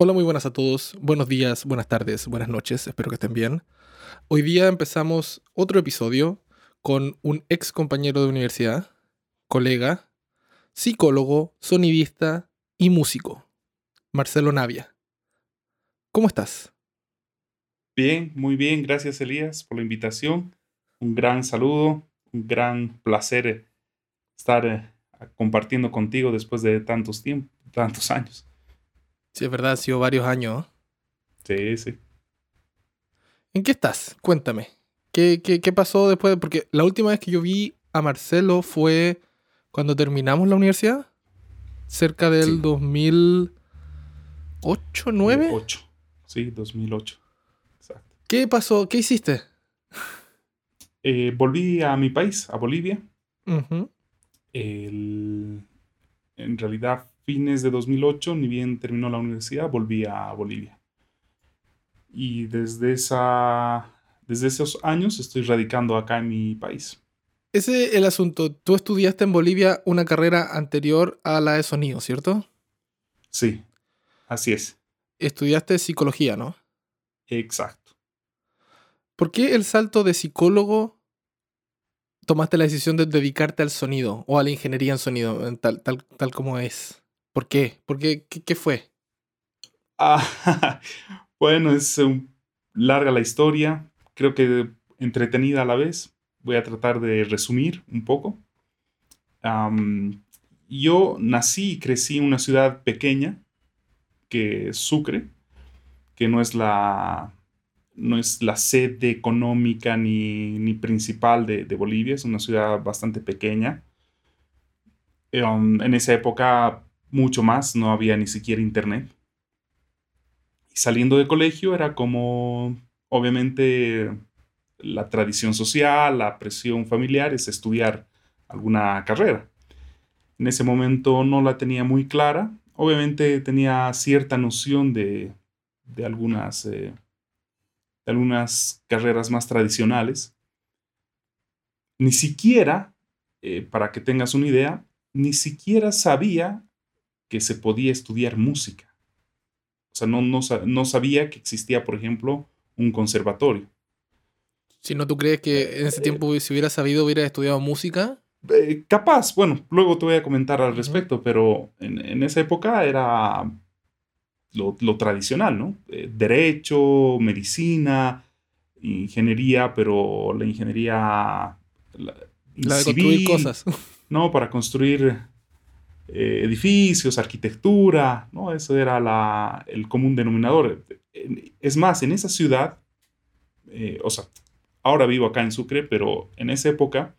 Hola, muy buenas a todos. Buenos días, buenas tardes, buenas noches. Espero que estén bien. Hoy día empezamos otro episodio con un ex compañero de universidad, colega, psicólogo, sonidista y músico, Marcelo Navia. ¿Cómo estás? Bien, muy bien. Gracias, Elías, por la invitación. Un gran saludo, un gran placer estar eh, compartiendo contigo después de tantos tiempos, tantos años. Sí, es verdad, ha sido varios años. Sí, sí. ¿En qué estás? Cuéntame. ¿Qué, qué, pasó después? Porque la última vez que yo vi a Marcelo fue cuando terminamos la universidad. Cerca del 2008, 2009. 8. Sí, 2008. Exacto. ¿Qué pasó? ¿Qué hiciste? Eh, volví a mi país, a Bolivia. en realidad fines de 2008, ni bien terminó la universidad, volví a Bolivia. Y desde, esa, desde esos años estoy radicando acá en mi país. Ese es el asunto. Tú estudiaste en Bolivia una carrera anterior a la de sonido, ¿cierto? Sí, así es. Estudiaste psicología, ¿no? Exacto. ¿Por qué el salto de psicólogo tomaste la decisión de dedicarte al sonido o a la ingeniería en sonido, tal, tal, tal como es? ¿Por qué? ¿Por qué? ¿Qué, fue? Ah, bueno, es larga la historia, creo que entretenida a la vez. Voy a tratar de resumir un poco. yo nací y crecí en una ciudad pequeña, que es Sucre, que no es la, no es la sede económica ni, principal de, Bolivia, es una ciudad bastante pequeña. en esa época mucho más, no había ni siquiera internet. Y saliendo de colegio era como, obviamente, la tradición social, la presión familiar es estudiar alguna carrera. En ese momento no la tenía muy clara. Obviamente tenía cierta noción de, de algunas, eh, de algunas carreras más tradicionales. Ni siquiera, eh, para que tengas una idea, ni siquiera sabía que se podía estudiar música. O sea, no, no, sabía que existía, por ejemplo, un conservatorio. Si no, ¿tú crees que en ese tiempo, si hubiera sabido, hubiera estudiado música? Eh, capaz, bueno, luego te voy a comentar al respecto, pero en, esa época era lo, tradicional, ¿no? Eh, derecho, medicina, ingeniería, pero la ingeniería... La, de construir cosas. No, para construir eh, edificios, arquitectura, ¿no? Eso era el común denominador. Es más, en esa ciudad, eh, o sea, ahora vivo acá en Sucre, pero en esa época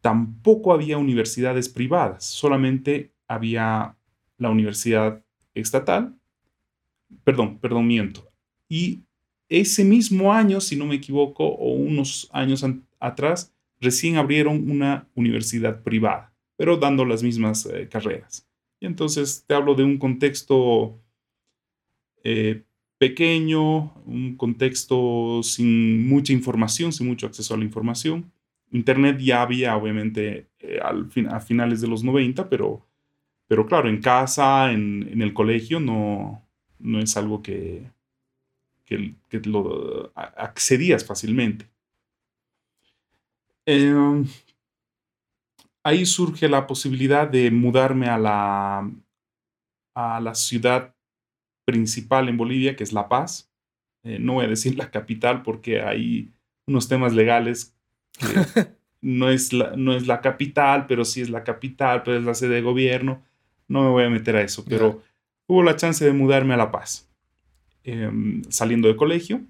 tampoco había universidades privadas, solamente había la universidad estatal, perdón, perdón, miento. Y ese mismo año, si no me equivoco, o unos años atrás, recién abrieron una universidad privada pero dando las mismas eh, carreras. Y entonces te hablo de un contexto eh, pequeño, un contexto sin mucha información, sin mucho acceso a la información. Internet ya había, obviamente, eh, al a finales de los 90, pero, pero claro, en casa, en, el colegio, no, no es algo que, que, lo accedías fácilmente. Eh, ahí surge la posibilidad de mudarme a la, a la ciudad principal en Bolivia, que es La Paz. Eh, no voy a decir la capital porque hay unos temas legales que no es, la, no es la capital, pero sí es la capital, pero es la sede de gobierno. No me voy a meter a eso, pero hubo la chance de mudarme a La Paz, em, saliendo de colegio.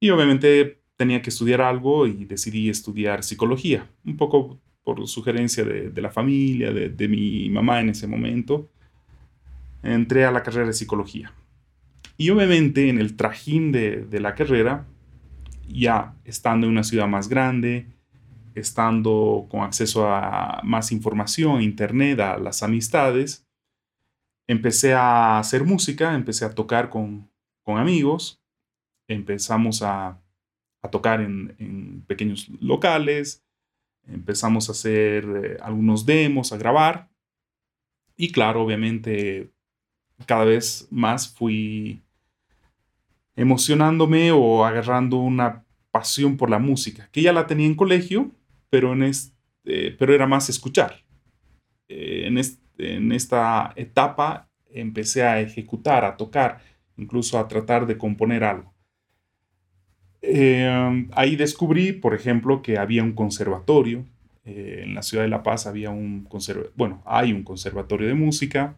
Y obviamente tenía que estudiar algo y decidí estudiar psicología, un poco por sugerencia de, la familia, de, mi mamá en ese momento, entré a la carrera de psicología. Y obviamente en el trajín de, la carrera, ya estando en una ciudad más grande, estando con acceso a más información, internet, a las amistades, empecé a hacer música, empecé a tocar con, amigos, empezamos a, tocar en, pequeños locales, empezamos a hacer eh, algunos demos, a grabar. Y claro, obviamente cada vez más fui emocionándome o agarrando una pasión por la música, que ya la tenía en colegio, pero, en este, pero era más escuchar. Eh, en, en esta etapa empecé a ejecutar, a tocar, incluso a tratar de componer algo. Eh, ahí descubrí, por ejemplo, que había un conservatorio. Eh, en la ciudad de La Paz había un conservatorio, bueno, hay un conservatorio de música.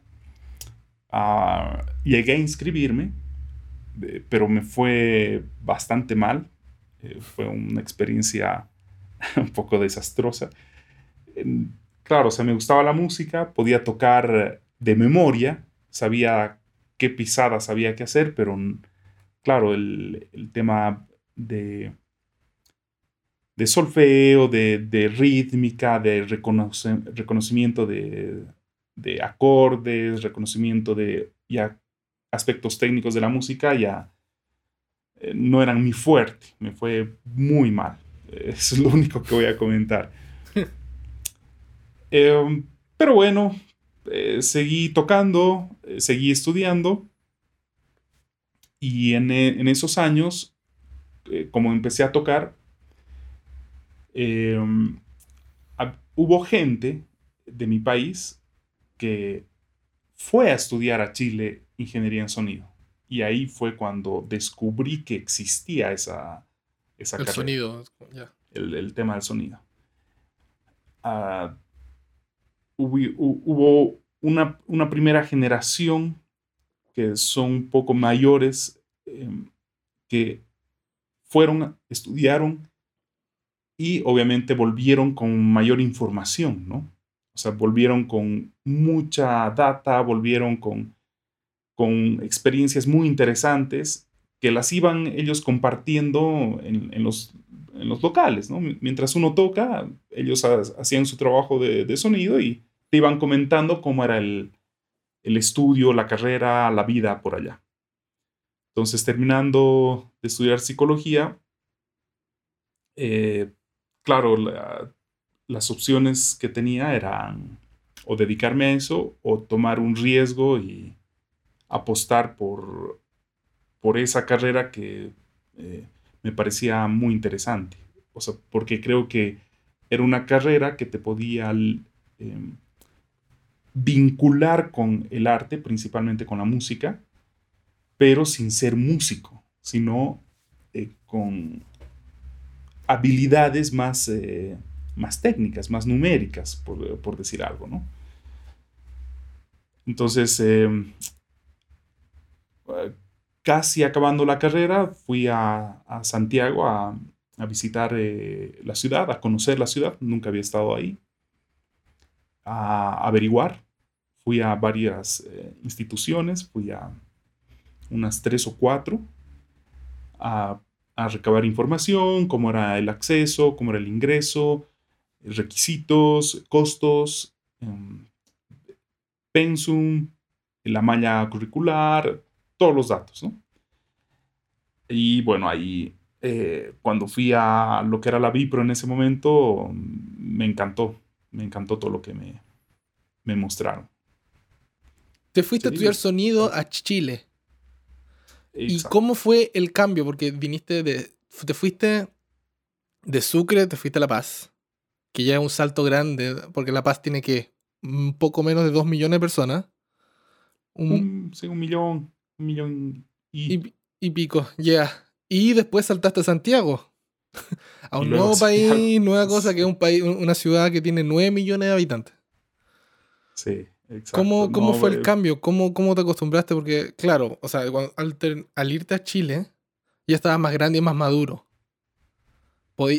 Ah, llegué a inscribirme, pero me fue bastante mal. fue una experiencia un poco desastrosa. Claro, o sea, me gustaba la música, podía tocar de memoria, sabía qué pisadas había que hacer, pero claro, el, tema de, de solfeo, de, rítmica, de reconocimiento de, acordes, reconocimiento de ya aspectos técnicos de la música, ya eh, no eran mi fuerte, me fue muy mal. Eso es lo único que voy a comentar. Em, pero bueno, eh, seguí tocando, eh, seguí estudiando y en, esos años, eh, como empecé a tocar, em, hubo gente de mi país que fue a estudiar a Chile ingeniería en sonido. Y ahí fue cuando descubrí que existía esa, esa el sonido, ya. El, tema del sonido. Ah, hubo, una, primera generación que son un poco mayores em, que fueron, estudiaron y obviamente volvieron con mayor información, ¿no? O sea, volvieron con mucha data, volvieron con, con experiencias muy interesantes que las iban ellos compartiendo en, los, en los, locales, ¿no? Mientras uno toca, ellos hacían su trabajo de sonido y te iban comentando cómo era el, estudio, la carrera, la vida por allá. Entonces, terminando de estudiar psicología, eh, claro, las opciones que tenía eran o dedicarme a eso o tomar un riesgo y apostar por, por esa carrera que eh, me parecía muy interesante. O sea, porque creo que era una carrera que te podía em, vincular con el arte, principalmente con la música, pero sin ser músico, sino eh, con habilidades más, eh, más técnicas, más numéricas, por, decir algo, ¿no? Entonces, em, casi acabando la carrera, fui a, Santiago a, visitar eh, la ciudad, a conocer la ciudad, nunca había estado ahí a averiguar. Fui a varias eh, instituciones, fui a unas tres o cuatro a, recabar información, cómo era el acceso, cómo era el ingreso, requisitos, costos, em, pensum, la malla curricular, todos los datos, Y bueno, ahí eh, cuando fui a lo que era la Vipro en ese momento, me encantó me encantó todo lo que me, me mostraron. Te fuiste a estudiar sonido a Chile. ¿Y cómo fue el cambio? Porque viniste de. Te fuiste de Sucre, te fuiste a La Paz. Que ya es un salto grande, porque La Paz tiene que un poco menos de dos millones de personas. Un, sí, un millón, un millón y, y, pico, ya. Y después saltaste a Santiago a un nuevo país, nueva cosa, que es un país, una ciudad que tiene 9 millones de habitantes. Sí, exacto. ¿Cómo, cómo fue el eh, cambio? ¿Cómo, ¿Cómo te acostumbraste? Porque, claro, o sea, al, irte a Chile, ya estabas más grande y más maduro.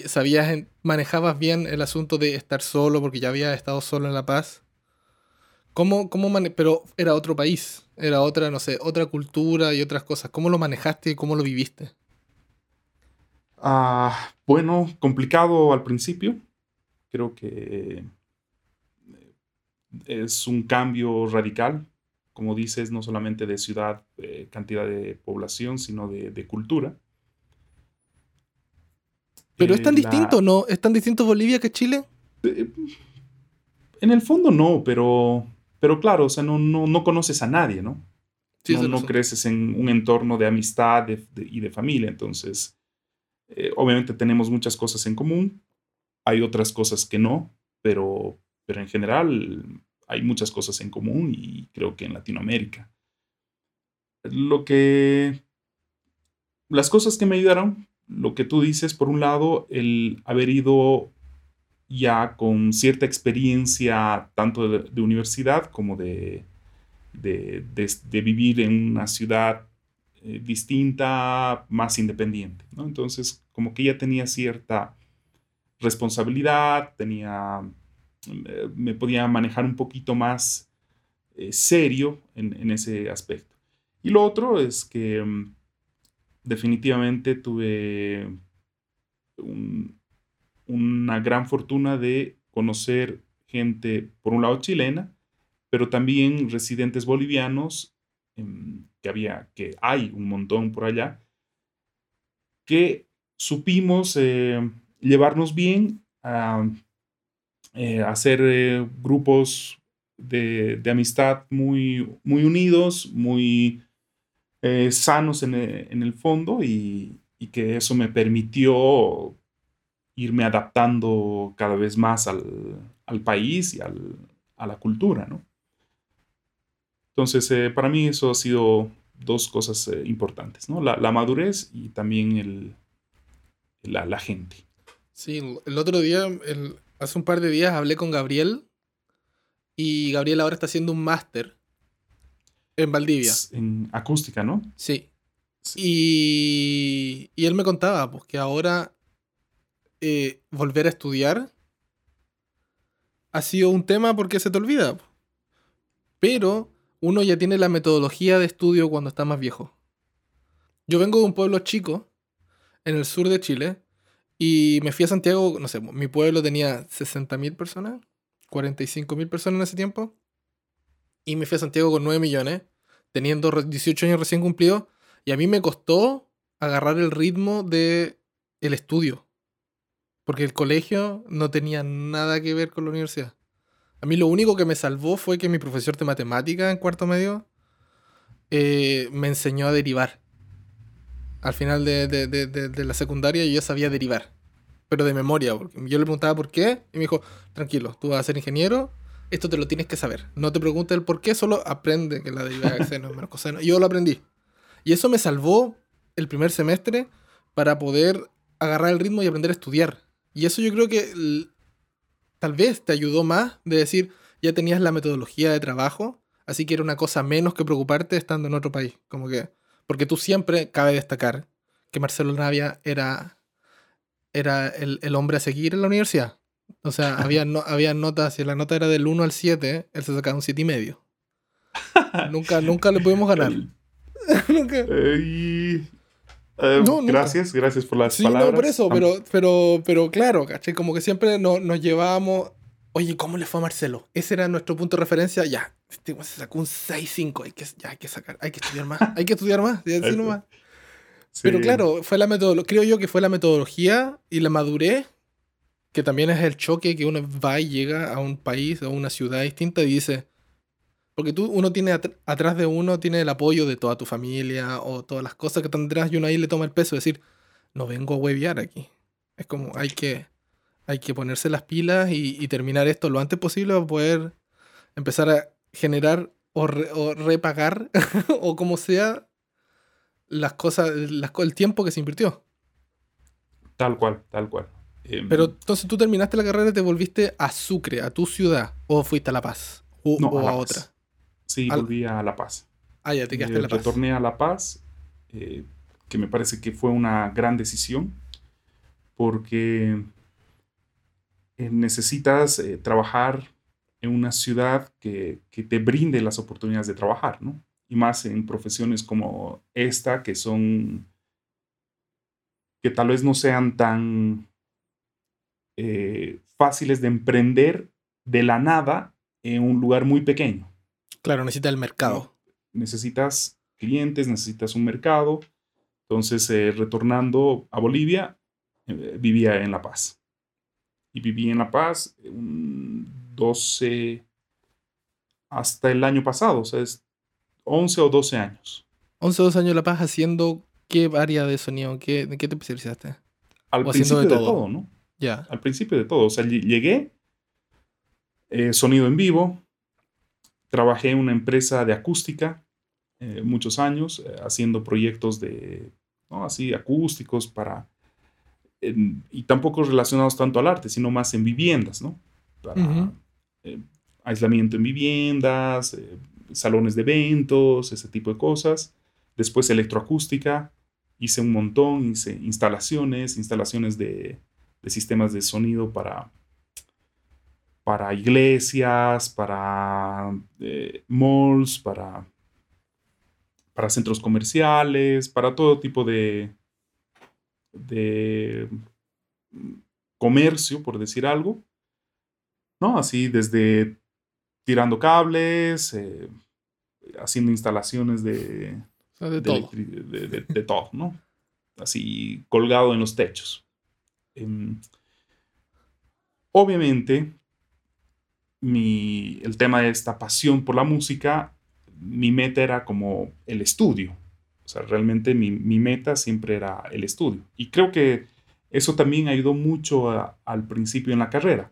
sabías, manejabas bien el asunto de estar solo, porque ya había estado solo en La Paz. ¿Cómo, cómo pero era otro país, era otra, no sé, otra cultura y otras cosas. ¿Cómo lo manejaste y cómo lo viviste? Ah, bueno, complicado al principio. Creo que es un cambio radical, como dices, no solamente de ciudad, cantidad de población, sino de, cultura. Pero es tan eh, distinto, ¿no? ¿Es tan distinto Bolivia que Chile? Eh, en el fondo no, pero, pero claro, o sea, no, no, no conoces a nadie, ¿no? no, creces en un entorno de amistad y de familia. Entonces, eh, obviamente tenemos muchas cosas en común, hay otras cosas que no, pero, pero en general hay muchas cosas en común y creo que en Latinoamérica. Lo que... Las cosas que me ayudaron, lo que tú dices, por un lado, el haber ido ya con cierta experiencia tanto de, universidad como de, de, vivir en una ciudad eh, distinta, más independiente. Entonces, como que ya tenía cierta responsabilidad, tenía, me podía manejar un poquito más eh, serio en, ese aspecto. Y lo otro es que mm, definitivamente tuve una gran fortuna de conocer gente, por un lado chilena, pero también residentes bolivianos, em, que había, que hay un montón por allá, que supimos eh, llevarnos bien, a, eh, hacer eh, grupos de, amistad muy, muy unidos, muy sanos en, el fondo y, que eso me permitió irme adaptando cada vez más al, país y a la cultura, ¿no? Entonces, para mí eso ha sido dos cosas importantes, ¿no? La, madurez y también el, la, gente. Sí, el otro día, hace un par de días hablé con Gabriel y Gabriel ahora está haciendo un máster en Valdivia. En acústica, ¿no? Sí. Y, y, él me contaba pues, que ahora eh, volver a estudiar ha sido un tema porque se te olvida. Pero uno ya tiene la metodología de estudio cuando está más viejo. Yo vengo de un pueblo chico en el sur de Chile y me fui a Santiago, no sé, mi pueblo tenía 60.000 personas, 45.000 personas en ese tiempo, y me fui a Santiago con 9 millones, teniendo 18 años recién cumplidos, y a mí me costó agarrar el ritmo de el estudio, porque el colegio no tenía nada que ver con la universidad. A mí lo único que me salvó fue que mi profesor de matemática en cuarto medio eh, me enseñó a derivar al final de, la secundaria yo ya sabía derivar, pero de memoria, yo le preguntaba por qué y me dijo, tranquilo, tú vas a ser ingeniero, esto te lo tienes que saber. No te preguntes el por qué, solo aprende que la derivada de seno menos coseno. Yo lo aprendí. Y eso me salvó el primer semestre para poder agarrar el ritmo y aprender a estudiar. Y eso yo creo que tal vez te ayudó más de decir, ya tenías la metodología de trabajo, así que era una cosa menos que preocuparte estando en otro país. Como que porque tú siempre, cabe destacar, que Marcelo Navia era, era el, hombre a seguir en la universidad. O sea, había, no, había notas, si la nota era del 1 al 7, él se sacaba un 7 y medio. nunca, nunca le pudimos ganar. nunca. Eh, gracias, gracias por las palabras. No, por eso, pero, pero, pero claro, ¿caché? Como que siempre nos llevábamos Oye, ¿cómo le fue a Marcelo? Ese era nuestro punto de referencia. Ya, este se sacó un 6-5. Hay que, ya hay que sacar, hay que estudiar más. Hay que estudiar más. Pero claro, fue la metodología, creo yo que fue la metodología y la madurez, que también es el choque que uno va y llega a un país, a una ciudad distinta y dice, porque tú, uno tiene atrás de uno, tiene el apoyo de toda tu familia o todas las cosas que tendrás y uno ahí le toma el peso de decir, no vengo a huevear aquí. Es como, hay que, hay que ponerse las pilas y, terminar esto lo antes posible para poder empezar a generar o, repagar o como sea las cosas, el tiempo que se invirtió. Tal cual, tal cual. Em, Pero entonces tú terminaste la carrera y te volviste a Sucre, a tu ciudad, o fuiste a La Paz, o, a, otra. Sí, volví a La Paz. Ah, ya te quedaste en La Paz. Retorné a La Paz, eh, que me parece que fue una gran decisión, porque eh, necesitas eh, trabajar en una ciudad que, te brinde las oportunidades de trabajar, ¿no? Y más en profesiones como esta, que son, que tal vez no sean tan eh, fáciles de emprender de la nada en un lugar muy pequeño. Claro, necesita el mercado. Necesitas clientes, necesitas un mercado. Entonces, retornando a Bolivia, vivía en La Paz y viví en La Paz un 12 hasta el año pasado, o sea, es 11 o 12 años. 11 o 12 años en La Paz haciendo qué área de sonido, ¿Qué, ¿de qué te especializaste? Al O principio de de todo. ¿no? Ya. Al principio de todo. O sea, ll- llegué, eh, sonido en vivo, trabajé en una empresa de acústica eh, muchos años, eh, haciendo proyectos de, ¿no? Así, acústicos para... en- y tampoco relacionados tanto al arte, sino más en viviendas, ¿no? Para eh, aislamiento en viviendas, eh, salones de eventos, ese tipo de cosas. Después electroacústica, hice un montón, hice instalaciones, instalaciones de, de sistemas de sonido para, para iglesias, para eh, malls, para, para centros comerciales, para todo tipo de, de comercio, por decir algo. ¿No? Así desde tirando cables, eh, haciendo instalaciones de, O sea, de de, todo. electri- de- de- de todo, ¿no? Así colgado en los techos. Em, obviamente, mi, el tema de esta pasión por la música, mi meta era como el estudio. O sea, realmente mi, mi meta siempre era el estudio. Y creo que eso también ayudó mucho a- al principio en la carrera.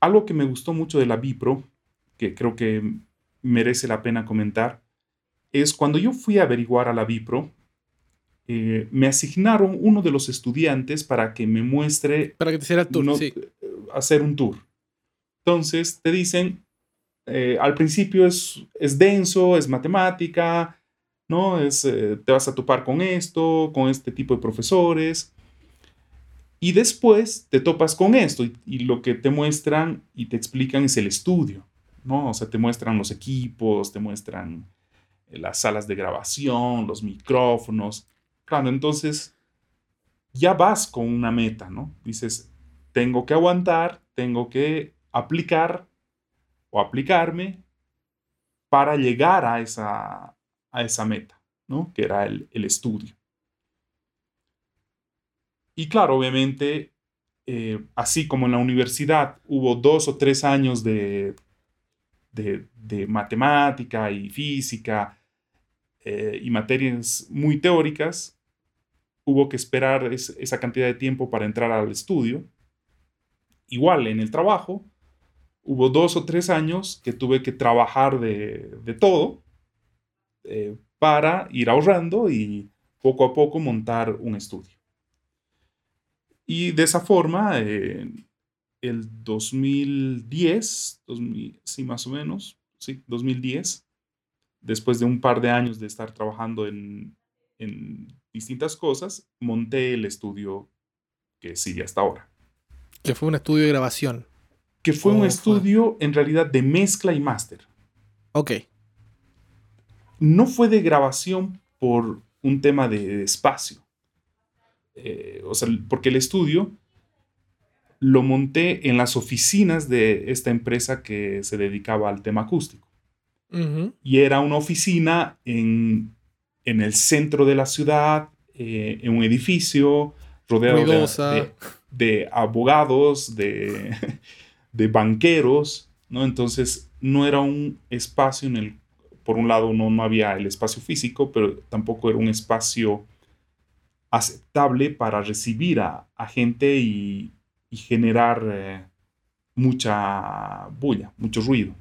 Algo que me gustó mucho de la Bipro, que creo que merece la pena comentar, es cuando yo fui a averiguar a la Bipro, eh, me asignaron uno de los estudiantes para que me muestre Para que te hiciera el tour, no- sí. eh, hacer un tour. Entonces te dicen, eh, al principio es, es denso, es matemática, ¿no? Es, eh, te vas a topar con esto, con este tipo de profesores. Y después te topas con esto y, y lo que te muestran y te explican es el estudio, ¿no? O sea, te muestran los equipos, te muestran eh, las salas de grabación, los micrófonos. Claro, entonces ya vas con una meta, ¿no? Dices, tengo que aguantar, tengo que aplicar o aplicarme para llegar a esa, a esa meta, ¿no? Que era el, estudio. Y claro, obviamente, eh, así como en la universidad hubo dos o tres años de, de, matemática y física eh, y materias muy teóricas, hubo que esperar es- esa cantidad de tiempo para entrar al estudio. Igual en el trabajo, hubo dos o tres años que tuve que trabajar de, de todo eh, para ir ahorrando y poco a poco montar un estudio. Y de esa forma, eh, el 2010, 2000, sí, más o menos, sí, 2010, después de un par de años de estar trabajando en, en distintas cosas, monté el estudio que sigue hasta ahora. Que fue un estudio de grabación. Que fue un estudio en realidad de mezcla y máster. Ok. No fue de grabación por un tema de espacio. Eh, o sea, porque el estudio lo monté en las oficinas de esta empresa que se dedicaba al tema acústico. Y era una oficina en, en el centro de la ciudad, eh, en un edificio rodeado de, Ruidosa. de- de abogados, de, de banqueros, ¿no? Entonces no era un espacio en el, por un lado no, no había el espacio físico, pero tampoco era un espacio aceptable para recibir a, a gente y, y generar eh, mucha bulla, mucho ruido.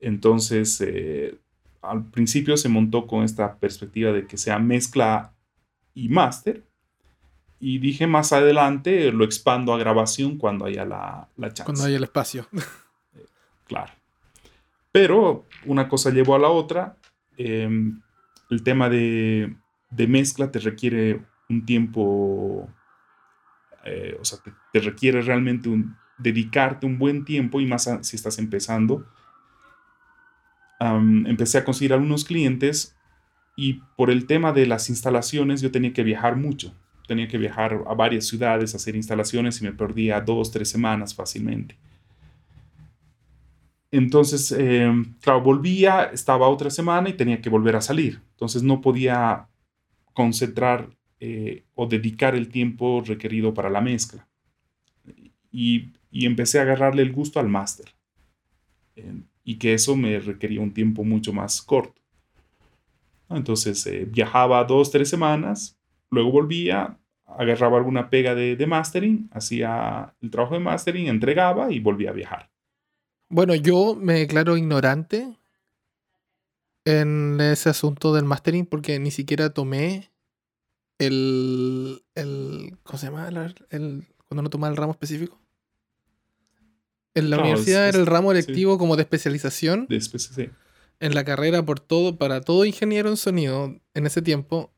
Entonces, eh, al principio se montó con esta perspectiva de que sea mezcla y máster. Y dije más adelante lo expando a grabación cuando haya la, la chance. Cuando haya el espacio. Claro. Pero una cosa llevó a la otra. eh, el tema de, de mezcla te requiere un tiempo, eh, o sea, te, te requiere realmente un, dedicarte un buen tiempo y más a- si estás empezando. Am, empecé a conseguir algunos clientes y por el tema de las instalaciones yo tenía que viajar mucho. Tenía que viajar a varias ciudades a hacer instalaciones y me perdía dos, tres semanas fácilmente. Entonces, eh, claro, volvía, estaba otra semana y tenía que volver a salir. Entonces no podía concentrar eh, o dedicar el tiempo requerido para la mezcla. Y, empecé a agarrarle el gusto al máster. Y que eso me requería un tiempo mucho más corto. Entonces eh, viajaba dos, tres semanas, luego volvía, agarraba alguna pega de, de mastering, hacía el trabajo de mastering, entregaba y volvía a viajar. Bueno, yo me declaro ignorante en ese asunto del mastering porque ni siquiera tomé el, el ¿cómo se llama? El, cuando no toma el ramo específico. En la universidad era el ramo electivo como de especialización. De especialización. En la carrera por todo, para todo ingeniero en sonido en ese tiempo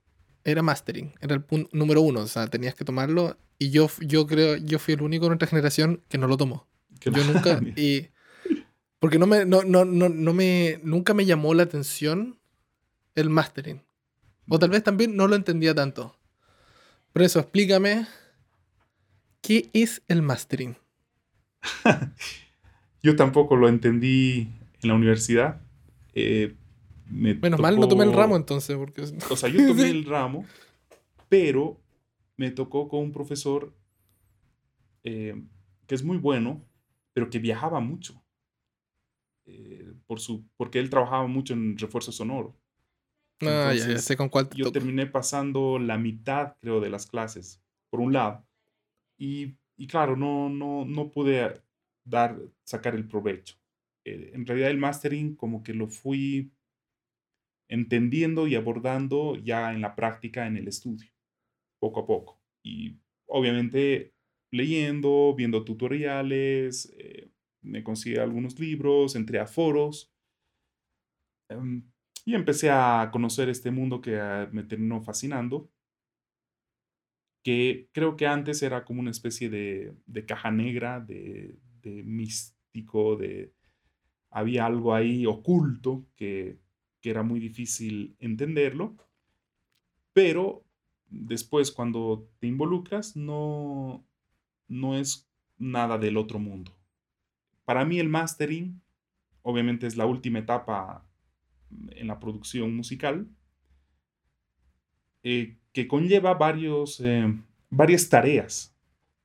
era mastering, era el punto número uno, o sea, tenías que tomarlo y yo, yo creo, yo fui el único de nuestra generación que no lo tomó. yo nunca, y porque no me, no, no, no, no me, nunca me llamó la atención el mastering. O tal vez también no lo entendía tanto. Por eso, explícame, ¿qué es el mastering? Yo tampoco lo entendí en la universidad. Eh, Menos mal no tomé el ramo entonces. Porque... O sea, yo tomé el ramo, pero me tocó con un profesor eh, que es muy bueno, pero que viajaba mucho. Eh, por su, porque él trabajaba mucho en refuerzo sonoro. Ah, ya, sé con cuál Yo terminé pasando la mitad, creo, de las clases, por un lado. Y, y claro, no, no, no pude dar, sacar el provecho. Eh, en realidad el mastering como que lo fui entendiendo y abordando ya en la práctica en el estudio, poco a poco. Y obviamente leyendo, viendo tutoriales, eh, me conseguí algunos libros, entré a foros em, y empecé a conocer este mundo que ah, me terminó fascinando, que creo que antes era como una especie de, caja negra, de, místico, de había algo ahí oculto que, que era muy difícil entenderlo, pero después cuando te involucras no, no es nada del otro mundo. Para mí el mastering, obviamente es la última etapa en la producción musical, eh, que conlleva varios, eh, varias tareas.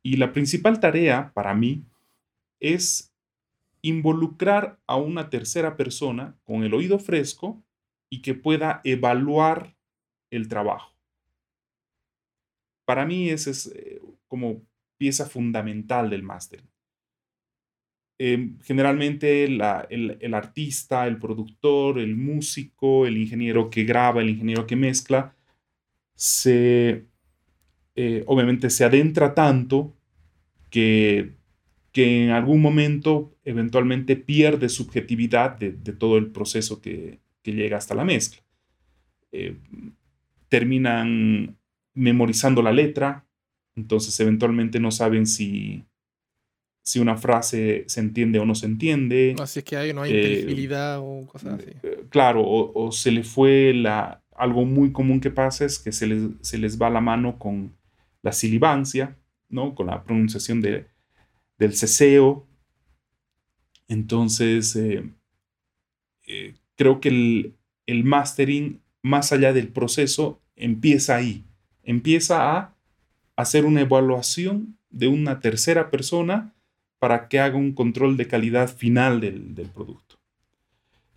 Y la principal tarea para mí es involucrar a una tercera persona con el oído fresco y que pueda evaluar el trabajo. Para mí esa es eh, como pieza fundamental del mastering. Em, generalmente el, artista, el productor, el músico, el ingeniero que graba, el ingeniero que mezcla, se, eh, obviamente se adentra tanto que, que en algún momento eventualmente pierde subjetividad de, todo el proceso que, llega hasta la mezcla. Eh, terminan memorizando la letra, entonces eventualmente no saben si, si una frase se entiende o no se entiende. Así es que hay, no hay inteligibilidad o cosas así. Eh, claro, o, se le fue la... Algo muy común que pasa es que se les, se les va la mano con la silibancia, ¿no? Con la pronunciación de, del ceseo. Entonces, eh, eh, creo que el, el mastering, más allá del proceso, empieza ahí. Empieza a hacer una evaluación de una tercera persona para que haga un control de calidad final del, producto.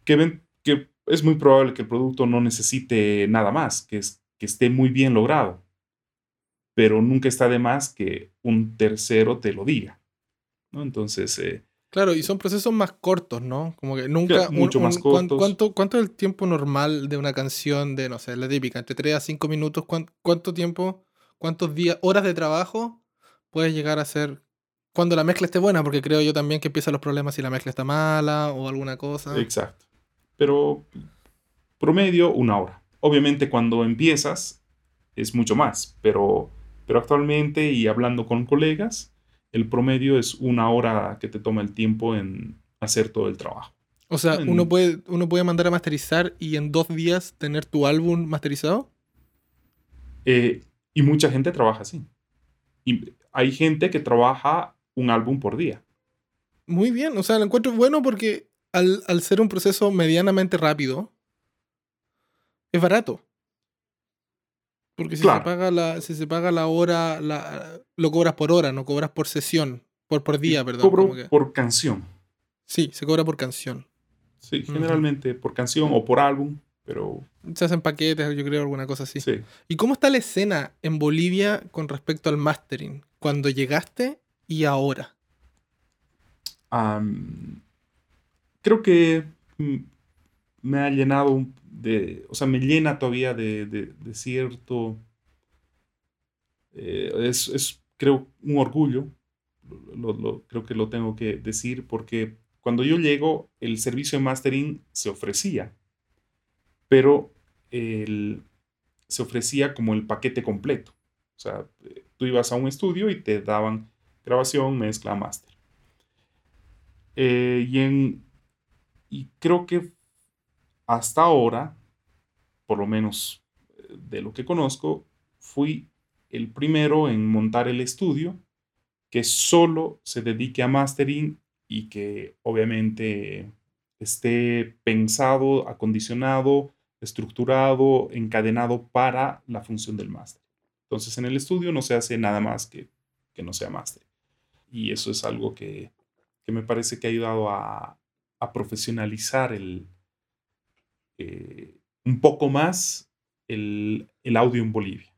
Que, ven, que es muy probable que el producto no necesite nada más, que, es, que esté muy bien logrado, pero nunca está de más que un tercero te lo diga. ¿no? Entonces... Eh, claro, y son procesos más cortos, ¿no? Como que nunca... mucho más cortos. ¿cuánto, ¿Cuánto es el tiempo normal de una canción de, no sé, la típica, entre 3 a 5 minutos? ¿Cuánto, tiempo, cuántos días, horas de trabajo puedes llegar a ser cuando la mezcla esté buena, porque creo yo también que empiezan los problemas si la mezcla está mala o alguna cosa. Exacto. Pero promedio, una hora. Obviamente cuando empiezas es mucho más, pero, pero actualmente y hablando con colegas, el promedio es una hora que te toma el tiempo en hacer todo el trabajo. O sea, uno, puede, uno puede mandar a masterizar y en dos días tener tu álbum masterizado. Eh, y mucha gente trabaja así. Y hay gente que trabaja un álbum por día. Muy bien, o sea, lo encuentro bueno porque al, ser un proceso medianamente rápido, es barato. Porque si, se, paga la, si se paga la hora, la, lo cobras por hora, no cobras por sesión, por, por día, perdón. Cobro por canción. Sí, se cobra por canción. Sí, generalmente por canción o por álbum, pero... Se hacen paquetes, yo creo, alguna cosa así. Sí. ¿Y cómo está la escena en Bolivia con respecto al mastering? Cuando llegaste y ahora. creo que mm, me ha llenado de, o sea, me llena todavía de, cierto, eh, es, creo, un orgullo, creo que lo tengo que decir, porque cuando yo llego, el servicio de mastering se ofrecía, pero se ofrecía como el paquete completo. O sea, tú ibas a un estudio y te daban grabación, mezcla, master. Eh, y, en, y creo que hasta ahora, por lo menos eh, de lo que conozco, fui el primero en montar el estudio que solo se dedique a mastering y que obviamente esté pensado, acondicionado, estructurado, encadenado para la función del máster. Entonces en el estudio no se hace nada más que que no sea máster. Y eso es algo que, que me parece que ha ayudado a, a profesionalizar el, eh, un poco más el, el, audio en Bolivia.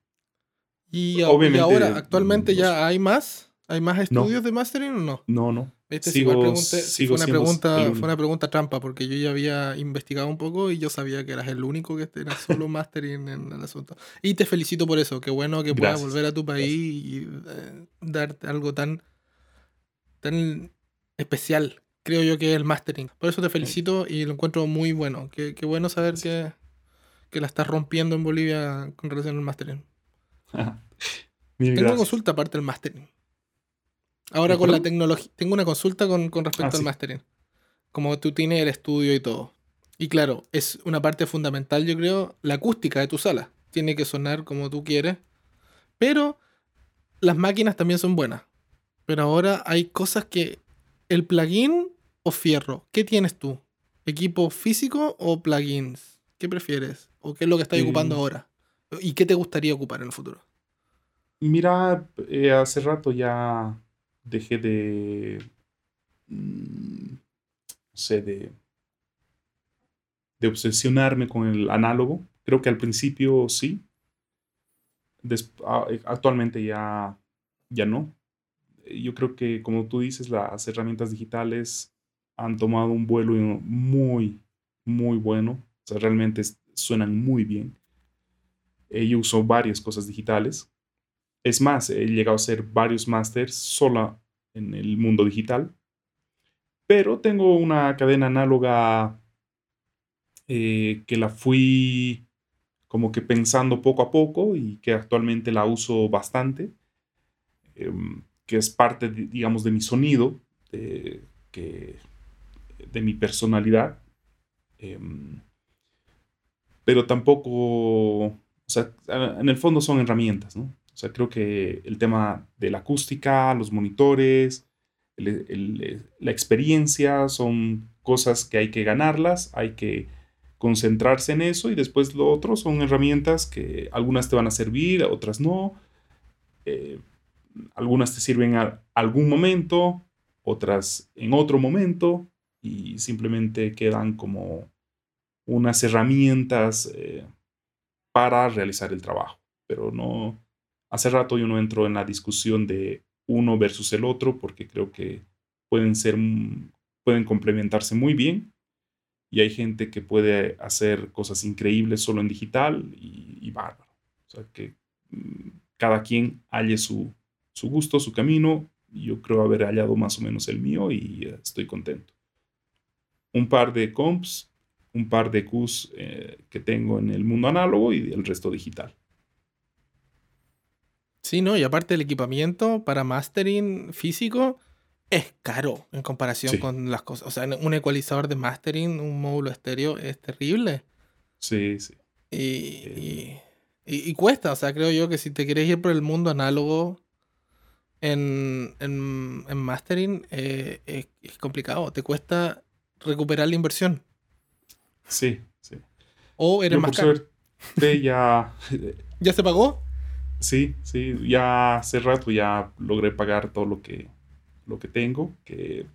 Y, Obviamente, ahora, actualmente ya hay más, hay más estudios de mastering o no? No, no. Este sigo, fue, una pregunta, fue una pregunta trampa, porque yo ya había investigado un poco y yo sabía que eras el único que era solo mastering en el asunto. Y te felicito por eso, qué bueno que puedas volver a tu país y eh, darte algo tan, tan especial, creo yo que es el mastering. Por eso te felicito y lo encuentro muy bueno. Qué, qué bueno saber que, que, la estás rompiendo en Bolivia con relación al mastering. Tengo una consulta aparte del mastering. Ahora con la tecnología, tengo una consulta con, respecto ah, al mastering. Como tú tienes el estudio y todo. Y claro, es una parte fundamental, yo creo, la acústica de tu sala. Tiene que sonar como tú quieres. Pero las máquinas también son buenas. Pero ahora hay cosas que... ¿El plugin o fierro? ¿Qué tienes tú? ¿Equipo físico o plugins? ¿Qué prefieres? ¿O qué es lo que estás ocupando eh, ahora? ¿Y qué te gustaría ocupar en el futuro? Mira, eh, hace rato ya dejé de, mm, no sé, de, de obsesionarme con el análogo. Creo que al principio sí. Eh, actualmente ya, ya no. Yo creo que, como tú dices, las herramientas digitales han tomado un vuelo muy, muy bueno. O sea, realmente suenan muy bien. Yo uso varias cosas digitales. Es más, he llegado a hacer varios másters sola en el mundo digital. Pero tengo una cadena análoga eh, que la fui como que pensando poco a poco y que actualmente la uso bastante, em, que es parte, digamos, de mi sonido, de, que, de mi personalidad. Em, pero tampoco, o sea, en el fondo son herramientas, ¿no? O sea, creo que el tema de la acústica, los monitores, la experiencia son cosas que hay que ganarlas, hay que concentrarse en eso y después lo otro son herramientas que algunas te van a servir, otras no. Eh, algunas te sirven a algún momento, otras en otro momento y simplemente quedan como unas herramientas eh, para realizar el trabajo, pero no, Hace rato yo no entro en la discusión de uno versus el otro porque creo que pueden ser, pueden complementarse muy bien y hay gente que puede hacer cosas increíbles solo en digital y, bárbaro. O sea, que mm, cada quien halle su, su gusto, su camino. Yo creo haber hallado más o menos el mío y eh, estoy contento. Un par de comps, un par de Qs eh, que tengo en el mundo análogo y el resto digital. Sí, no, y aparte el equipamiento para mastering físico es caro en comparación con las cosas. O sea, un ecualizador de mastering, un módulo estéreo, es terrible. Sí, sí. Y, y, cuesta, o sea, creo yo que si te quieres ir por el mundo análogo en, en, en mastering, eh, es, complicado. Te cuesta recuperar la inversión. Sí, sí. O eres más caro. ya. ¿Ya se pagó? Sí, sí, ya hace rato ya logré pagar todo lo que, lo que tengo, que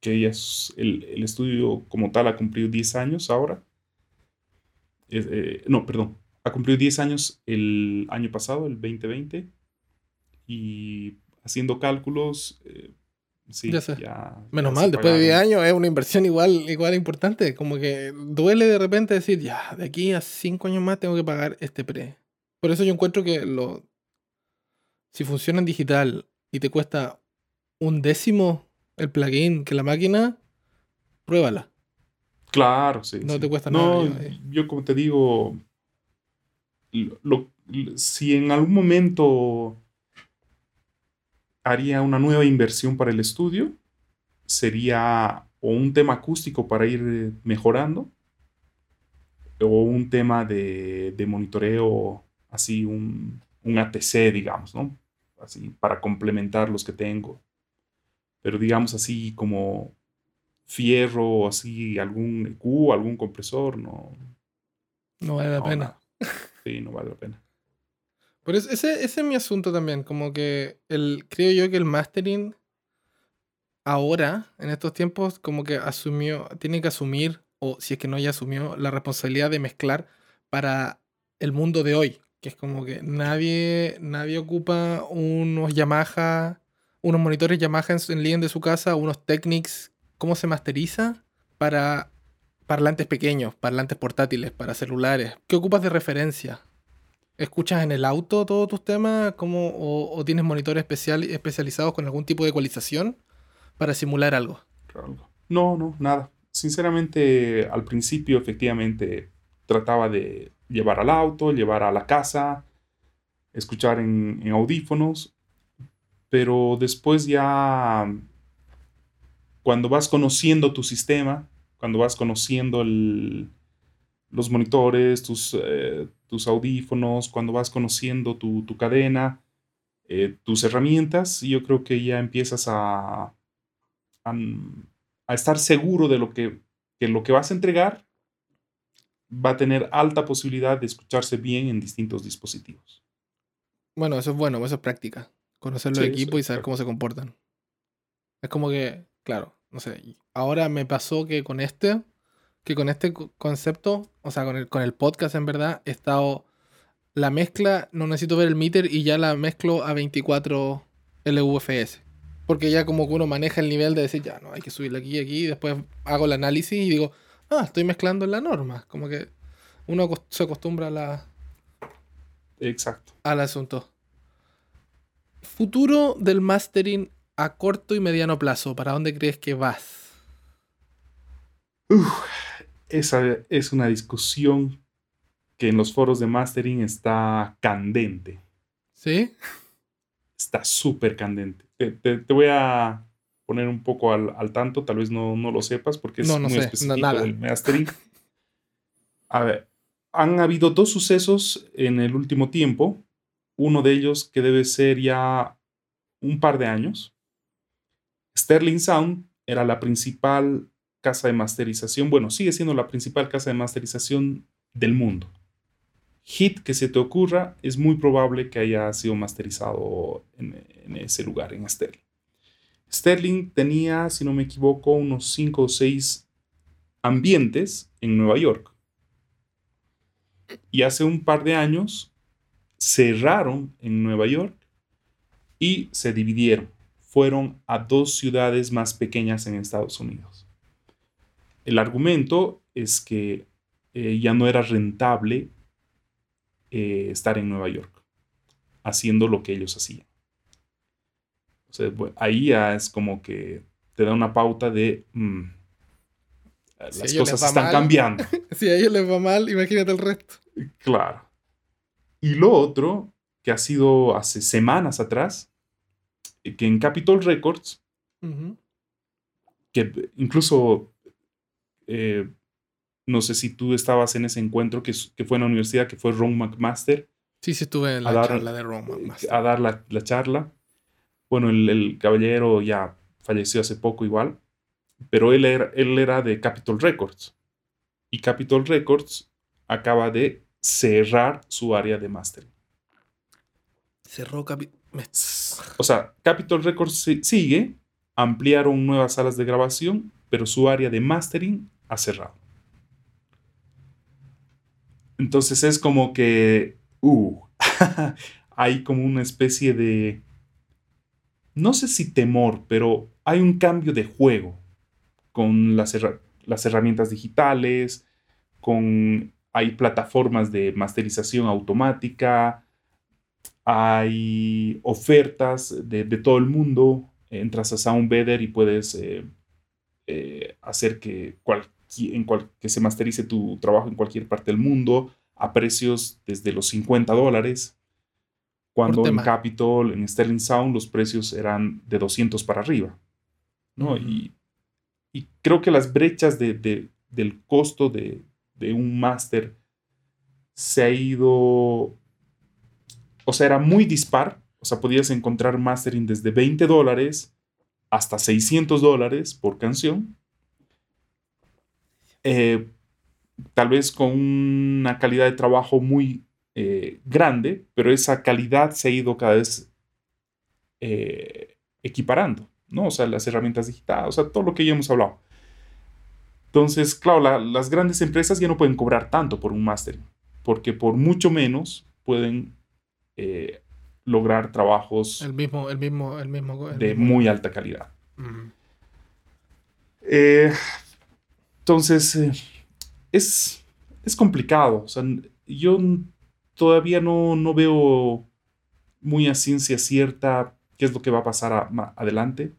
que ya es- el, el estudio como tal ha cumplido 10 años ahora. Es- eh, no, perdón, ha cumplido 10 años el año pasado, el 2020. Y haciendo cálculos, eh, sí, Ya sé. ya- Menos ya mal, después de 10 pagaron. años es una inversión igual, igual importante. Como que duele de repente decir, ya, de aquí a 5 años más tengo que pagar este pre. Por eso yo encuentro que lo, si funciona en digital y te cuesta un décimo el plugin que la máquina, pruébala. Claro, sí. No sí. te cuesta No, nada, yo- yo como te digo, lo- lo- si en algún momento haría una nueva inversión para el estudio, sería o un tema acústico para ir eh, mejorando, o un tema de, de monitoreo, así un, un ATC, digamos, ¿no? Así, para complementar los que tengo. Pero digamos así como fierro, así algún EQ, algún compresor, no, No vale la no, pena. Sí, no vale la pena. Por eso, ese, ese es mi asunto también. Como que el, creo yo que el mastering ahora, en estos tiempos, como que asumió, tiene que asumir, o si es que no ya asumió, la responsabilidad de mezclar para el mundo de hoy. Que es como que nadie, nadie ocupa unos Yamaha, unos monitores Yamaha en, en línea de su casa, unos Technics, ¿cómo se masteriza? Para parlantes pequeños, parlantes portátiles, para celulares. ¿Qué ocupas de referencia? ¿Escuchas en el auto todos tus temas? ¿Cómo, o, tienes monitores especial, especializados con algún tipo de ecualización para simular algo? No, no, nada. Sinceramente, al principio efectivamente trataba de llevar al auto, llevar a la casa, escuchar en audífonos, pero después ya, cuando vas conociendo tu sistema, cuando vas conociendo el- los monitores, tus, eh, tus audífonos, cuando vas conociendo tu, tu cadena, eh, tus herramientas, yo creo que ya empiezas a, a, a estar seguro de lo que, que lo que vas a entregar va a tener alta posibilidad de escucharse bien en distintos dispositivos. Bueno, eso es bueno, eso es práctica. Conocer los Sí, equipos y saber cómo se comportan. Es como que, claro, no sé. Ahora me pasó que con este, que con este co- concepto, o sea, con el, con el podcast en verdad, he estado. La mezcla, no necesito ver el meter y ya la mezclo a 24 LUFS. Porque ya como que uno maneja el nivel de decir, ya, no, hay que subirle aquí y aquí, y después hago el análisis y digo, ah, estoy mezclando en la norma. Como que uno se acostumbra a la, Exacto. al asunto. Futuro del mastering a corto y mediano plazo, ¿para dónde crees que vas? Uf, esa es una discusión que en los foros de mastering está candente. ¿Sí? Está súper candente. Te, te- te voy a poner un poco al, al tanto, tal vez no, no lo sepas porque es No, no muy sé, específico nada. del mastering. A ver, han habido dos sucesos en el último tiempo. Uno de ellos que debe ser ya un par de años. Sterling Sound era la principal casa de masterización, bueno, sigue siendo la principal casa de masterización del mundo. Hit que se te ocurra, es muy probable que haya sido masterizado en, ese lugar, en Sterling. Sterling tenía, si no me equivoco, unos 5 o 6 ambientes en Nueva York. Y hace un par de años cerraron en Nueva York y se dividieron. Fueron a dos ciudades más pequeñas en Estados Unidos. El argumento es que eh, ya no era rentable eh, estar en Nueva York haciendo lo que ellos hacían. O sea, ahí ya es como que te da una pauta de mm, las cosas están mal. cambiando. Si a ellos les va mal, imagínate el resto. Claro. Y lo otro, que ha sido hace semanas atrás, eh, que en Capitol Records, que incluso, eh, no sé si tú estabas en ese encuentro que, fue en la universidad, que fue Ron McMaster, Sí, sí, estuve en la dar- charla de eh, más. a dar la, la charla. Bueno, el, el caballero ya falleció hace poco igual, pero él era, él era de Capitol Records. Y Capitol Records acaba de cerrar su área de mastering. Cerró capi- me- O sea, Capitol Records si- sigue, ampliaron nuevas salas de grabación, pero su área de mastering ha cerrado. Entonces es como que, uh, hay como una especie de, no sé si temor, pero hay un cambio de juego con las, herramientas digitales, con, hay plataformas de masterización automática, hay ofertas de, todo el mundo. Entras a SoundBetter y puedes eh, eh, hacer que, en que se masterice tu trabajo en cualquier parte del mundo a precios desde los 50 dólares. Cuando en Capitol, en Sterling Sound, los precios eran de 200 para arriba. ¿no? y, creo que las brechas de, del costo de, de un máster se ha ido o sea, era muy dispar. O sea, podías encontrar mastering desde 20 dólares hasta 600 dólares por canción. Eh, tal vez con una calidad de trabajo muy eh, grande, pero esa calidad se ha ido cada vez eh, equiparando, ¿no? O sea, las herramientas digitales, o sea, todo lo que ya hemos hablado. Entonces, claro, las grandes empresas ya no pueden cobrar tanto por un mastering, porque por mucho menos pueden lograr trabajos el mismo, el mismo, el mismo, de muy alta calidad. Eh, entonces, eh, es, es complicado. yo todavía no, no, veo muy a ciencia cierta qué es lo que va a pasar adelante.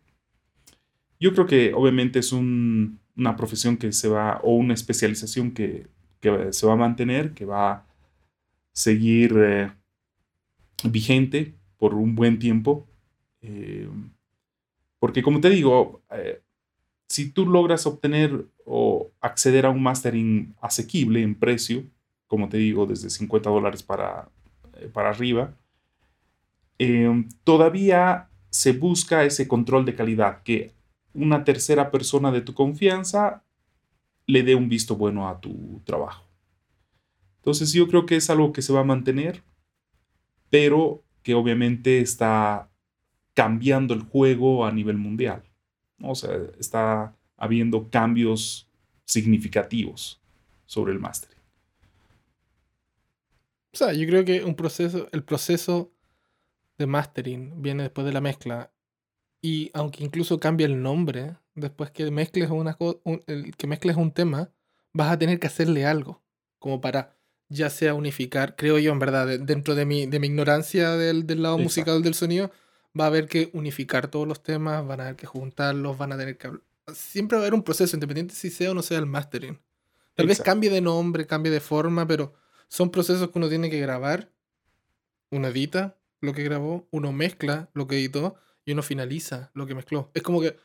Yo creo que obviamente es una profesión que se va, o una especialización que, que, se va a mantener, que va a seguir vigente por un buen tiempo. Eh, porque como te digo, eh, si tú logras obtener o acceder a un mastering asequible en precio, como te digo, desde 50 dólares para, eh, para arriba, todavía se busca ese control de calidad, que una tercera persona de tu confianza le dé un visto bueno a tu trabajo. Entonces yo creo que es algo que se va a mantener pero que obviamente está cambiando el juego a nivel mundial. O sea, está habiendo cambios significativos sobre el mastering. O sea, yo creo que un proceso, el proceso de mastering viene después de la mezcla. Y aunque incluso cambie el nombre, después que mezcles, una, que mezcles un tema, vas a tener que hacerle algo. Como para ya sea unificar, creo yo en verdad, dentro de mi, de mi ignorancia del, lado musical del sonido, va a haber que unificar todos los temas, van a haber que juntarlos, van a tener que... Siempre va a haber un proceso, independiente si sea o no sea el mastering. Tal vez cambie de nombre, cambie de forma, pero son procesos que uno tiene que grabar. Uno edita lo que grabó, uno mezcla lo que editó y uno finaliza lo que mezcló. Es como que...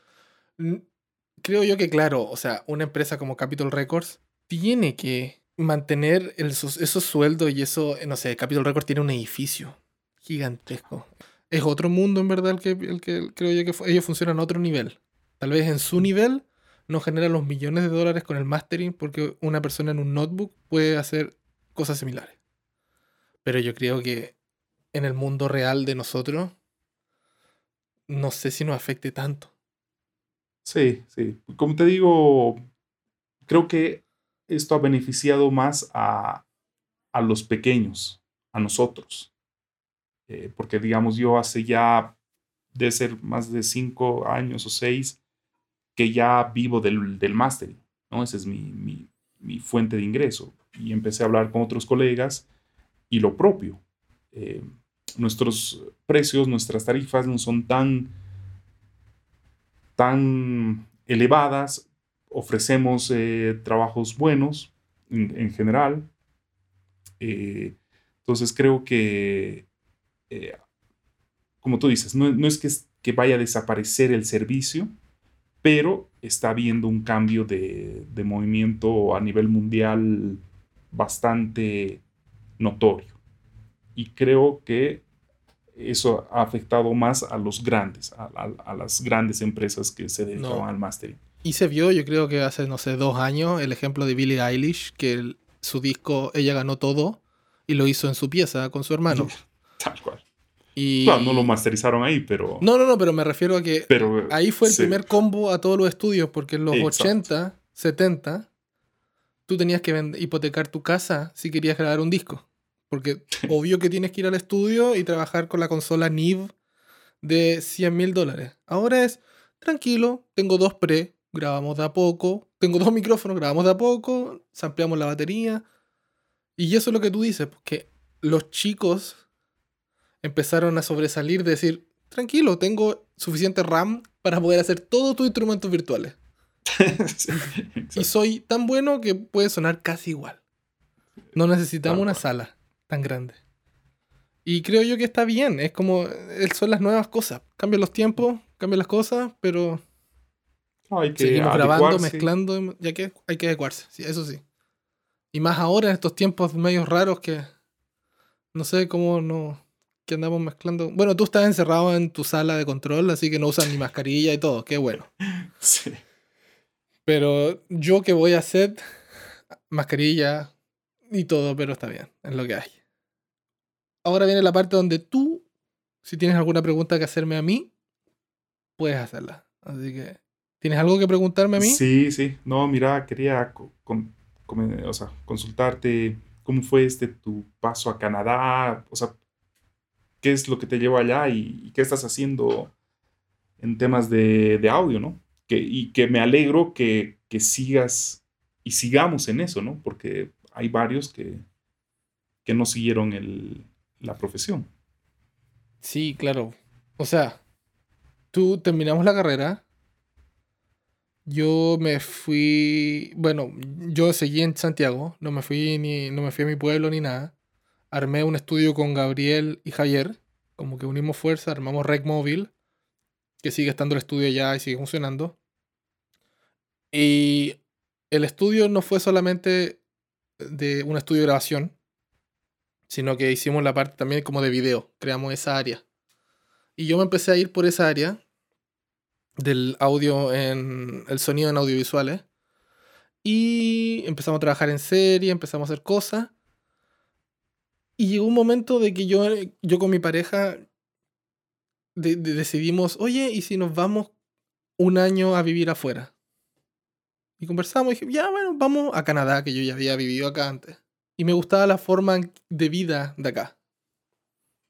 Creo yo que, claro, o sea, una empresa como Capitol Records tiene que mantener esos sueldos y eso, no sé, Capitol Records tiene un edificio gigantesco. Es otro mundo, en verdad, el que, el que creo yo que ellos funcionan a otro nivel. Tal vez en su nivel no generan los millones de dólares con el mastering porque una persona en un notebook puede hacer cosas similares. Pero yo creo que en el mundo real de nosotros, no sé si nos afecte tanto. Sí, sí. Como te digo, creo que esto ha beneficiado más a, los pequeños, a nosotros. Eh, porque digamos, yo hace ya, de ser más de cinco años o seis, que ya vivo del, del mastering, ¿no? Esa es mi, fuente de ingreso. Y empecé a hablar con otros colegas y lo propio. Eh, nuestros precios, nuestras tarifas no son tan, tan elevadas ofrecemos eh, trabajos buenos en, general. Eh, entonces creo que, eh, como tú dices, no, es que, que, vaya a desaparecer el servicio, pero está habiendo un cambio de, de movimiento a nivel mundial bastante notorio. Y creo que eso ha afectado más a los grandes, a, las grandes empresas que se dedican al mastering. Y se vio, yo creo que hace, no sé, dos años, el ejemplo de Billie Eilish, que su disco, ella ganó todo y lo hizo en su pieza con su hermano. Tal cual. Y... Claro, no lo masterizaron ahí, pero... No, no, no, pero me refiero a que pero, ahí fue el sí. primer combo a todos los estudios, porque en los Exacto. 80, 70, tú tenías que hipotecar tu casa si querías grabar un disco. Porque obvio que tienes que ir al estudio y trabajar con la consola NIV de 100 mil dólares. Ahora es, tranquilo, tengo dos pre, grabamos de a poco, tengo dos micrófonos, grabamos de a poco, ampliamos la batería. Y eso es lo que tú dices, porque los chicos empezaron a sobresalir de decir, tranquilo, tengo suficiente RAM para poder hacer todos tus instrumentos virtuales. Sí, Y soy tan bueno que puede sonar casi igual. No necesitamos una sala tan grande. Y creo yo que está bien, es como, eh, son las nuevas cosas. Cambian los tiempos, cambian las cosas, pero No, hay que seguimos grabando, adecuarse. mezclando, ya que hay que adecuarse, sí, eso sí. Y más ahora en estos tiempos medios raros que no sé cómo no que andamos mezclando. Bueno, tú estás encerrado en tu sala de control, así que no usas ni mascarilla y todo, qué bueno. Sí. Pero yo que voy a hacer mascarilla y todo, pero está bien, es lo que hay. Ahora viene la parte donde tú, si tienes alguna pregunta que hacerme a mí, puedes hacerla. Así que, ¿tienes algo que preguntarme a mí? Sí, sí. No, mira, quería con- o sea, consultarte cómo fue este tu paso a Canadá, o sea, qué es lo que te llevó allá y, y qué estás haciendo en temas de, de audio, ¿no? Que, y que me alegro que, que sigas y sigamos en eso, ¿no? Porque hay varios que, que no siguieron el, la profesión. Sí, claro. O sea, tú terminamos la carrera. Yo me fui, bueno, yo seguí en Santiago, no me fui ni no me fui a mi pueblo ni nada. Armé un estudio con Gabriel y Javier, como que unimos fuerza, armamos Rec Móvil, que sigue estando el estudio ya y sigue funcionando. Y el estudio no fue solamente de un estudio de grabación, sino que hicimos la parte también como de video, creamos esa área. Y yo me empecé a ir por esa área del audio en el sonido en audiovisuales y empezamos a trabajar en serie, empezamos a hacer cosas. Y llegó un momento de que yo, yo con mi pareja de- de- decidimos, oye, ¿y si nos vamos un año a vivir afuera? Y conversamos y dije, ya, bueno, vamos a Canadá, que yo ya había vivido acá antes. Y me gustaba la forma de vida de acá.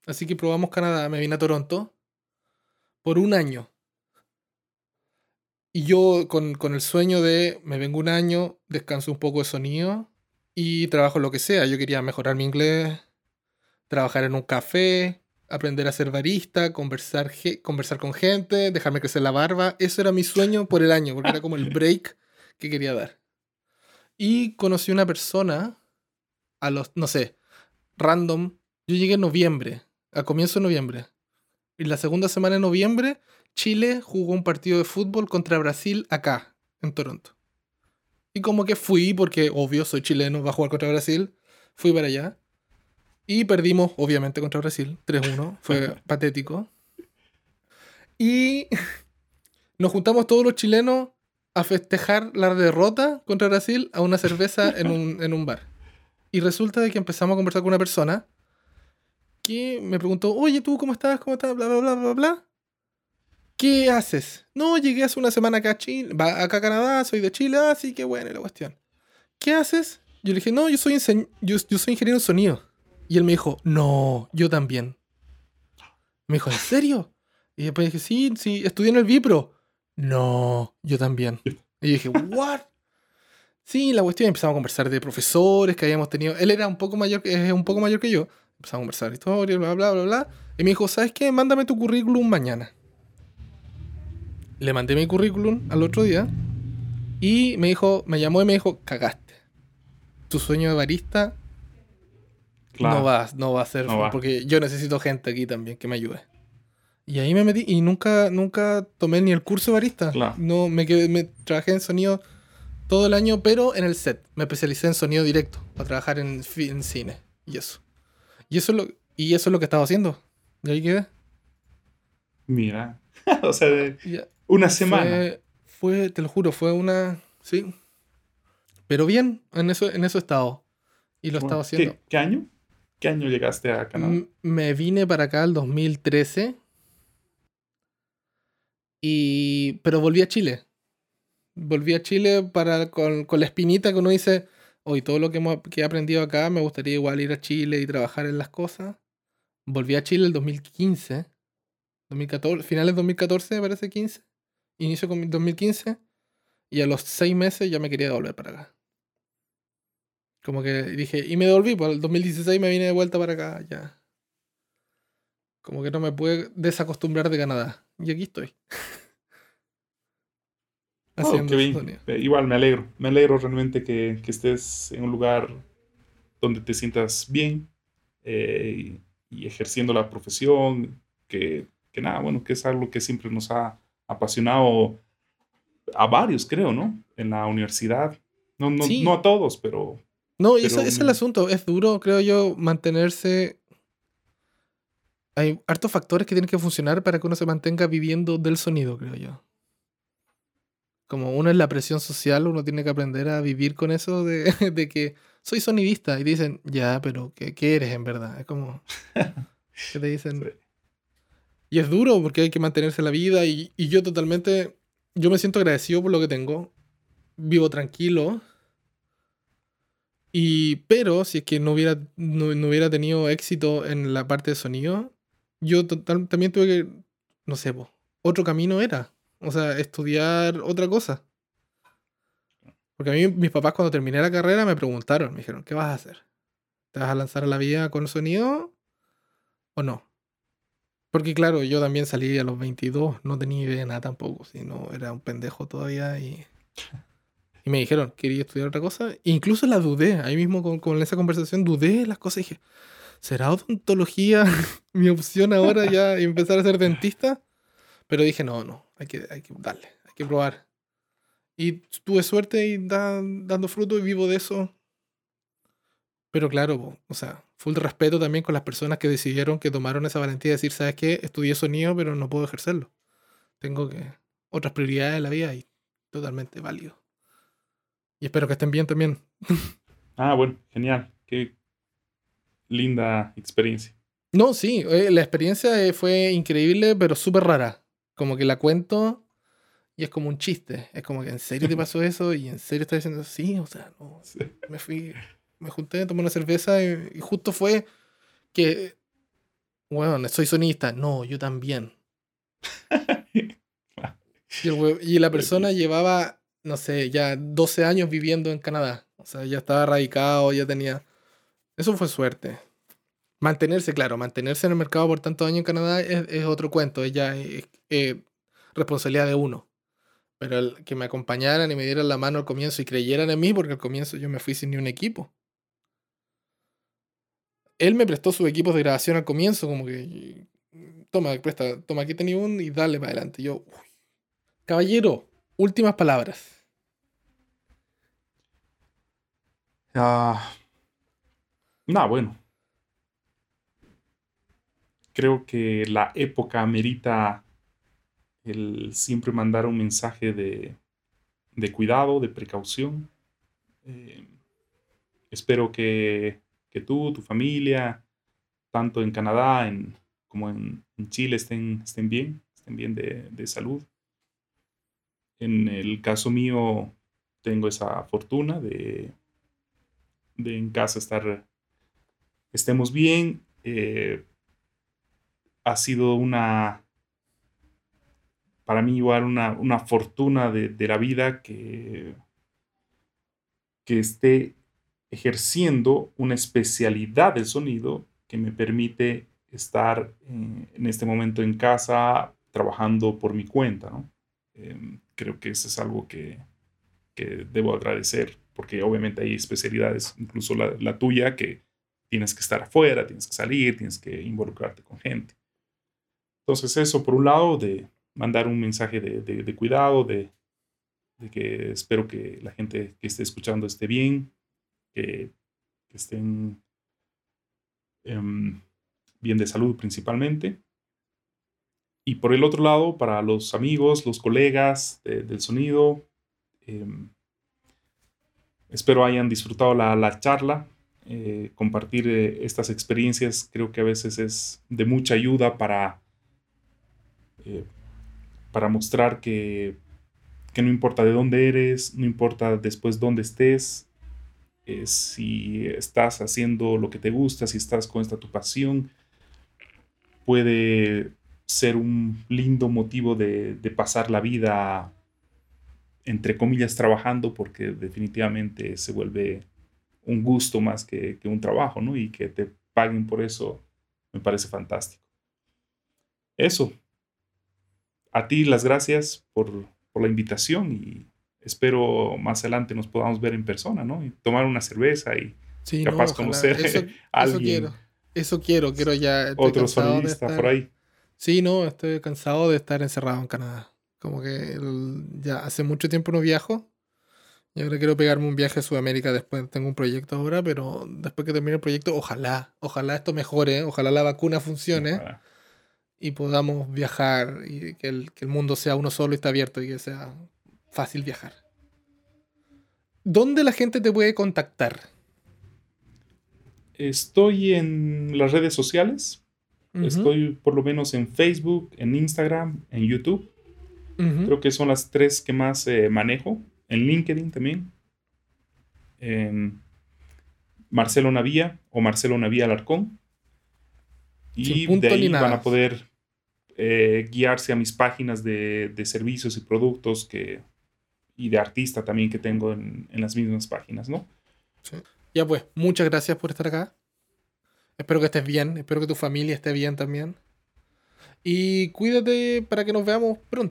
Así que probamos Canadá, me vine a Toronto por un año. Y yo con, con el sueño de me vengo un año, descanso un poco de sonido y trabajo lo que sea. Yo quería mejorar mi inglés, trabajar en un café, aprender a ser barista, conversar, conversar con gente, dejarme crecer la barba. Eso era mi sueño por el año, porque era como el break que quería dar. Y conocí una persona a los, no sé, random. Yo llegué en noviembre, a comienzo de noviembre. Y la segunda semana de noviembre, Chile jugó un partido de fútbol contra Brasil acá, en Toronto. Y como que fui, porque obvio, soy chileno, va a jugar contra Brasil. Fui para allá. Y perdimos, obviamente, contra Brasil. 3-1. Fue patético. Y nos juntamos todos los chilenos a festejar la derrota contra Brasil a una cerveza en un, en un bar. Y resulta de que empezamos a conversar con una persona que me preguntó, oye, ¿tú cómo estás? ¿Cómo estás? Bla, bla, bla, bla, bla. ¿Qué haces? No, llegué hace una semana acá a Chile, acá Canadá, soy de Chile, así que bueno, la cuestión. ¿Qué haces? Yo le dije, no, yo soy, yo, yo soy ingeniero en sonido. Y él me dijo, no, yo también. Me dijo, ¿en serio? Y después dije, sí, sí, estudié en el Vipro. No, yo también. Y dije, ¿what? Sí, la cuestión empezamos a conversar de profesores que habíamos tenido. Él era un poco mayor, que- un poco mayor que yo. Empezamos a conversar historia, bla, bla, bla, bla. Y me dijo, ¿sabes qué? Mándame tu currículum mañana. Le mandé mi currículum al otro día. Y me dijo, me llamó y me dijo, cagaste. Tu sueño de barista Claro. no va, no va a ser, No va. porque yo necesito gente aquí también que me ayude. Y ahí me metí y nunca, nunca tomé ni el curso de barista. Claro. No, me quedé, me trabajé en sonido todo el año, pero en el set. Me especialicé en sonido directo para trabajar en, en cine y eso. Y eso es lo, y eso es lo que estaba haciendo. Y ahí quedé. Mira. o sea, de Y ya. Una semana. Fue, fue, te lo juro, fue una, sí. Pero bien, en eso, en eso he estado. Y lo he estado haciendo. ¿Qué, qué año? ¿Qué año llegaste a Canadá? Me vine para acá el 2013. Y, pero volví a Chile. Volví a Chile para, con, con la espinita que uno dice, hoy todo lo que, que he aprendido acá, me gustaría igual ir a Chile y trabajar en las cosas. Volví a Chile el 2015. 2014, finales 2014, me parece 15. Inicio con 2015. Y a los seis meses ya me quería volver para acá. Como que dije, y me devolví, pues el 2016 me vine de vuelta para acá, ya. Como que no me pude desacostumbrar de Canadá. Y aquí estoy. oh, bien. Eh, igual me alegro. Me alegro realmente que, que, estés en un lugar donde te sientas bien eh, y, ejerciendo la profesión. Que, que, nada, bueno, que es algo que siempre nos ha apasionado a varios, creo, ¿no? En la universidad. No, no, no a todos, pero, no, y ese, es el asunto. Es duro, creo yo, mantenerse. Hay hartos factores que tienen que funcionar para que uno se mantenga viviendo del sonido, creo yo. Como uno es la presión social, uno tiene que aprender a vivir con eso de, que soy sonidista. Y dicen, ya, pero ¿qué, qué eres en verdad? Es como. que te dicen. Y es duro porque hay que mantenerse la vida. Y, y yo totalmente. Yo me siento agradecido por lo que tengo. Vivo tranquilo y, pero si es que no hubiera, no, hubiera tenido éxito en la parte de sonido, yo también tuve que, no sé, otro camino era. O sea, estudiar otra cosa. Porque a mí mis papás cuando terminé la carrera me preguntaron, me dijeron, ¿qué vas a hacer? ¿Te vas a lanzar a la vida con sonido o no? Porque claro, yo también salí a los 22, no tenía idea de nada tampoco, sino era un pendejo todavía y y me dijeron, quería estudiar otra cosa. incluso la dudé, ahí mismo con, con esa conversación dudé las cosas y dije, ¿será odontología mi opción ahora ya empezar a ser dentista? Pero dije, no, no, hay que, hay que darle, hay que probar. Y tuve suerte y dando fruto y vivo de eso. Pero claro, o sea, full respeto también con las personas que decidieron, que tomaron esa valentía de decir, ¿sabes qué? Estudié sonido, pero no puedo ejercerlo. Tengo que otras prioridades en la vida y totalmente válido. Y espero que estén bien también. Ah, bueno, genial. Qué linda experiencia. No, sí, eh, la experiencia eh, fue increíble, pero súper rara. Como que la cuento y es como un chiste. Es como que en serio te pasó eso y en serio estás diciendo sí, o sea, no. Me fui, me junté, tomé una cerveza y, justo fue que, bueno, soy sonista. No, yo también. y la persona llevaba no sé, ya 12 años viviendo en Canadá. O sea, ya estaba radicado, ya tenía... Eso fue suerte. Mantenerse, claro, mantenerse en el mercado por tantos años en Canadá es, otro cuento, es ya responsabilidad de uno. Pero el que me acompañaran y me dieran la mano al comienzo y creyeran en mí, porque al comienzo yo me fui sin ni un equipo. Él me prestó sus equipos de grabación al comienzo, como que, toma, presta, toma, aquí tenía un y dale para adelante. Yo, caballero, últimas palabras. Ah, no, bueno. Creo que la época amerita el siempre mandar un mensaje de, de cuidado, de precaución. Eh, espero que, tú, tu familia, tanto en Canadá en, como en, Chile, estén, estén bien, estén bien de, de salud. En el caso mío, tengo esa fortuna de de en casa estar, estemos bien. Eh, ha sido una, para mí igual una, fortuna de, la vida que, que esté ejerciendo una especialidad del sonido que me permite estar en, este momento en casa trabajando por mi cuenta. Em, creo que eso es algo que, que debo agradecer porque obviamente hay especialidades, incluso la, tuya, que tienes que estar afuera, tienes que salir, tienes que involucrarte con gente. Entonces eso, por un lado, de mandar un mensaje de, cuidado, de, que espero que la gente que esté escuchando esté bien, que, estén em, bien de salud principalmente. Y por el otro lado, para los amigos, los colegas del sonido, em, Espero hayan disfrutado la, charla. Eh, compartir eh, estas experiencias creo que a veces es de mucha ayuda para, eh, para mostrar que, que, no importa de dónde eres, no importa después dónde estés, si estás haciendo lo que te gusta, si estás con esta tu pasión, puede ser un lindo motivo de, de pasar la vida entre comillas trabajando porque definitivamente se vuelve un gusto más que, un trabajo, ¿no? Y que te paguen por eso me parece fantástico. Eso. A ti las gracias por, la invitación y espero más adelante nos podamos ver en persona, ¿no? Y tomar una cerveza y capaz conocer a alguien. Eso quiero, eso quiero, quiero ya. Otro sonidista por ahí. Sí, no, estoy cansado de estar encerrado en Canadá. Como que ya hace mucho tiempo no viajo yo ahora quiero pegarme un viaje a Sudamérica después. Tengo un proyecto ahora, pero después que termine el proyecto, ojalá, ojalá esto mejore, ojalá la vacuna funcione y podamos viajar y que el, que el mundo sea uno solo y está abierto y que sea fácil viajar. ¿Dónde la gente te puede contactar? Estoy en las redes sociales. Estoy por lo menos en Facebook, en Instagram, en YouTube. Creo que son las tres que más eh, manejo en LinkedIn también, en Marcelo Navía o Marcelo Navía Alarcón. Y de ahí van a poder eh, guiarse a mis páginas de, servicios y productos que, y de artista también que tengo en, las mismas páginas, ¿no? Ya pues, muchas gracias por estar acá. Espero que estés bien, espero que tu familia esté bien también. Y cuídate para que nos veamos pronto.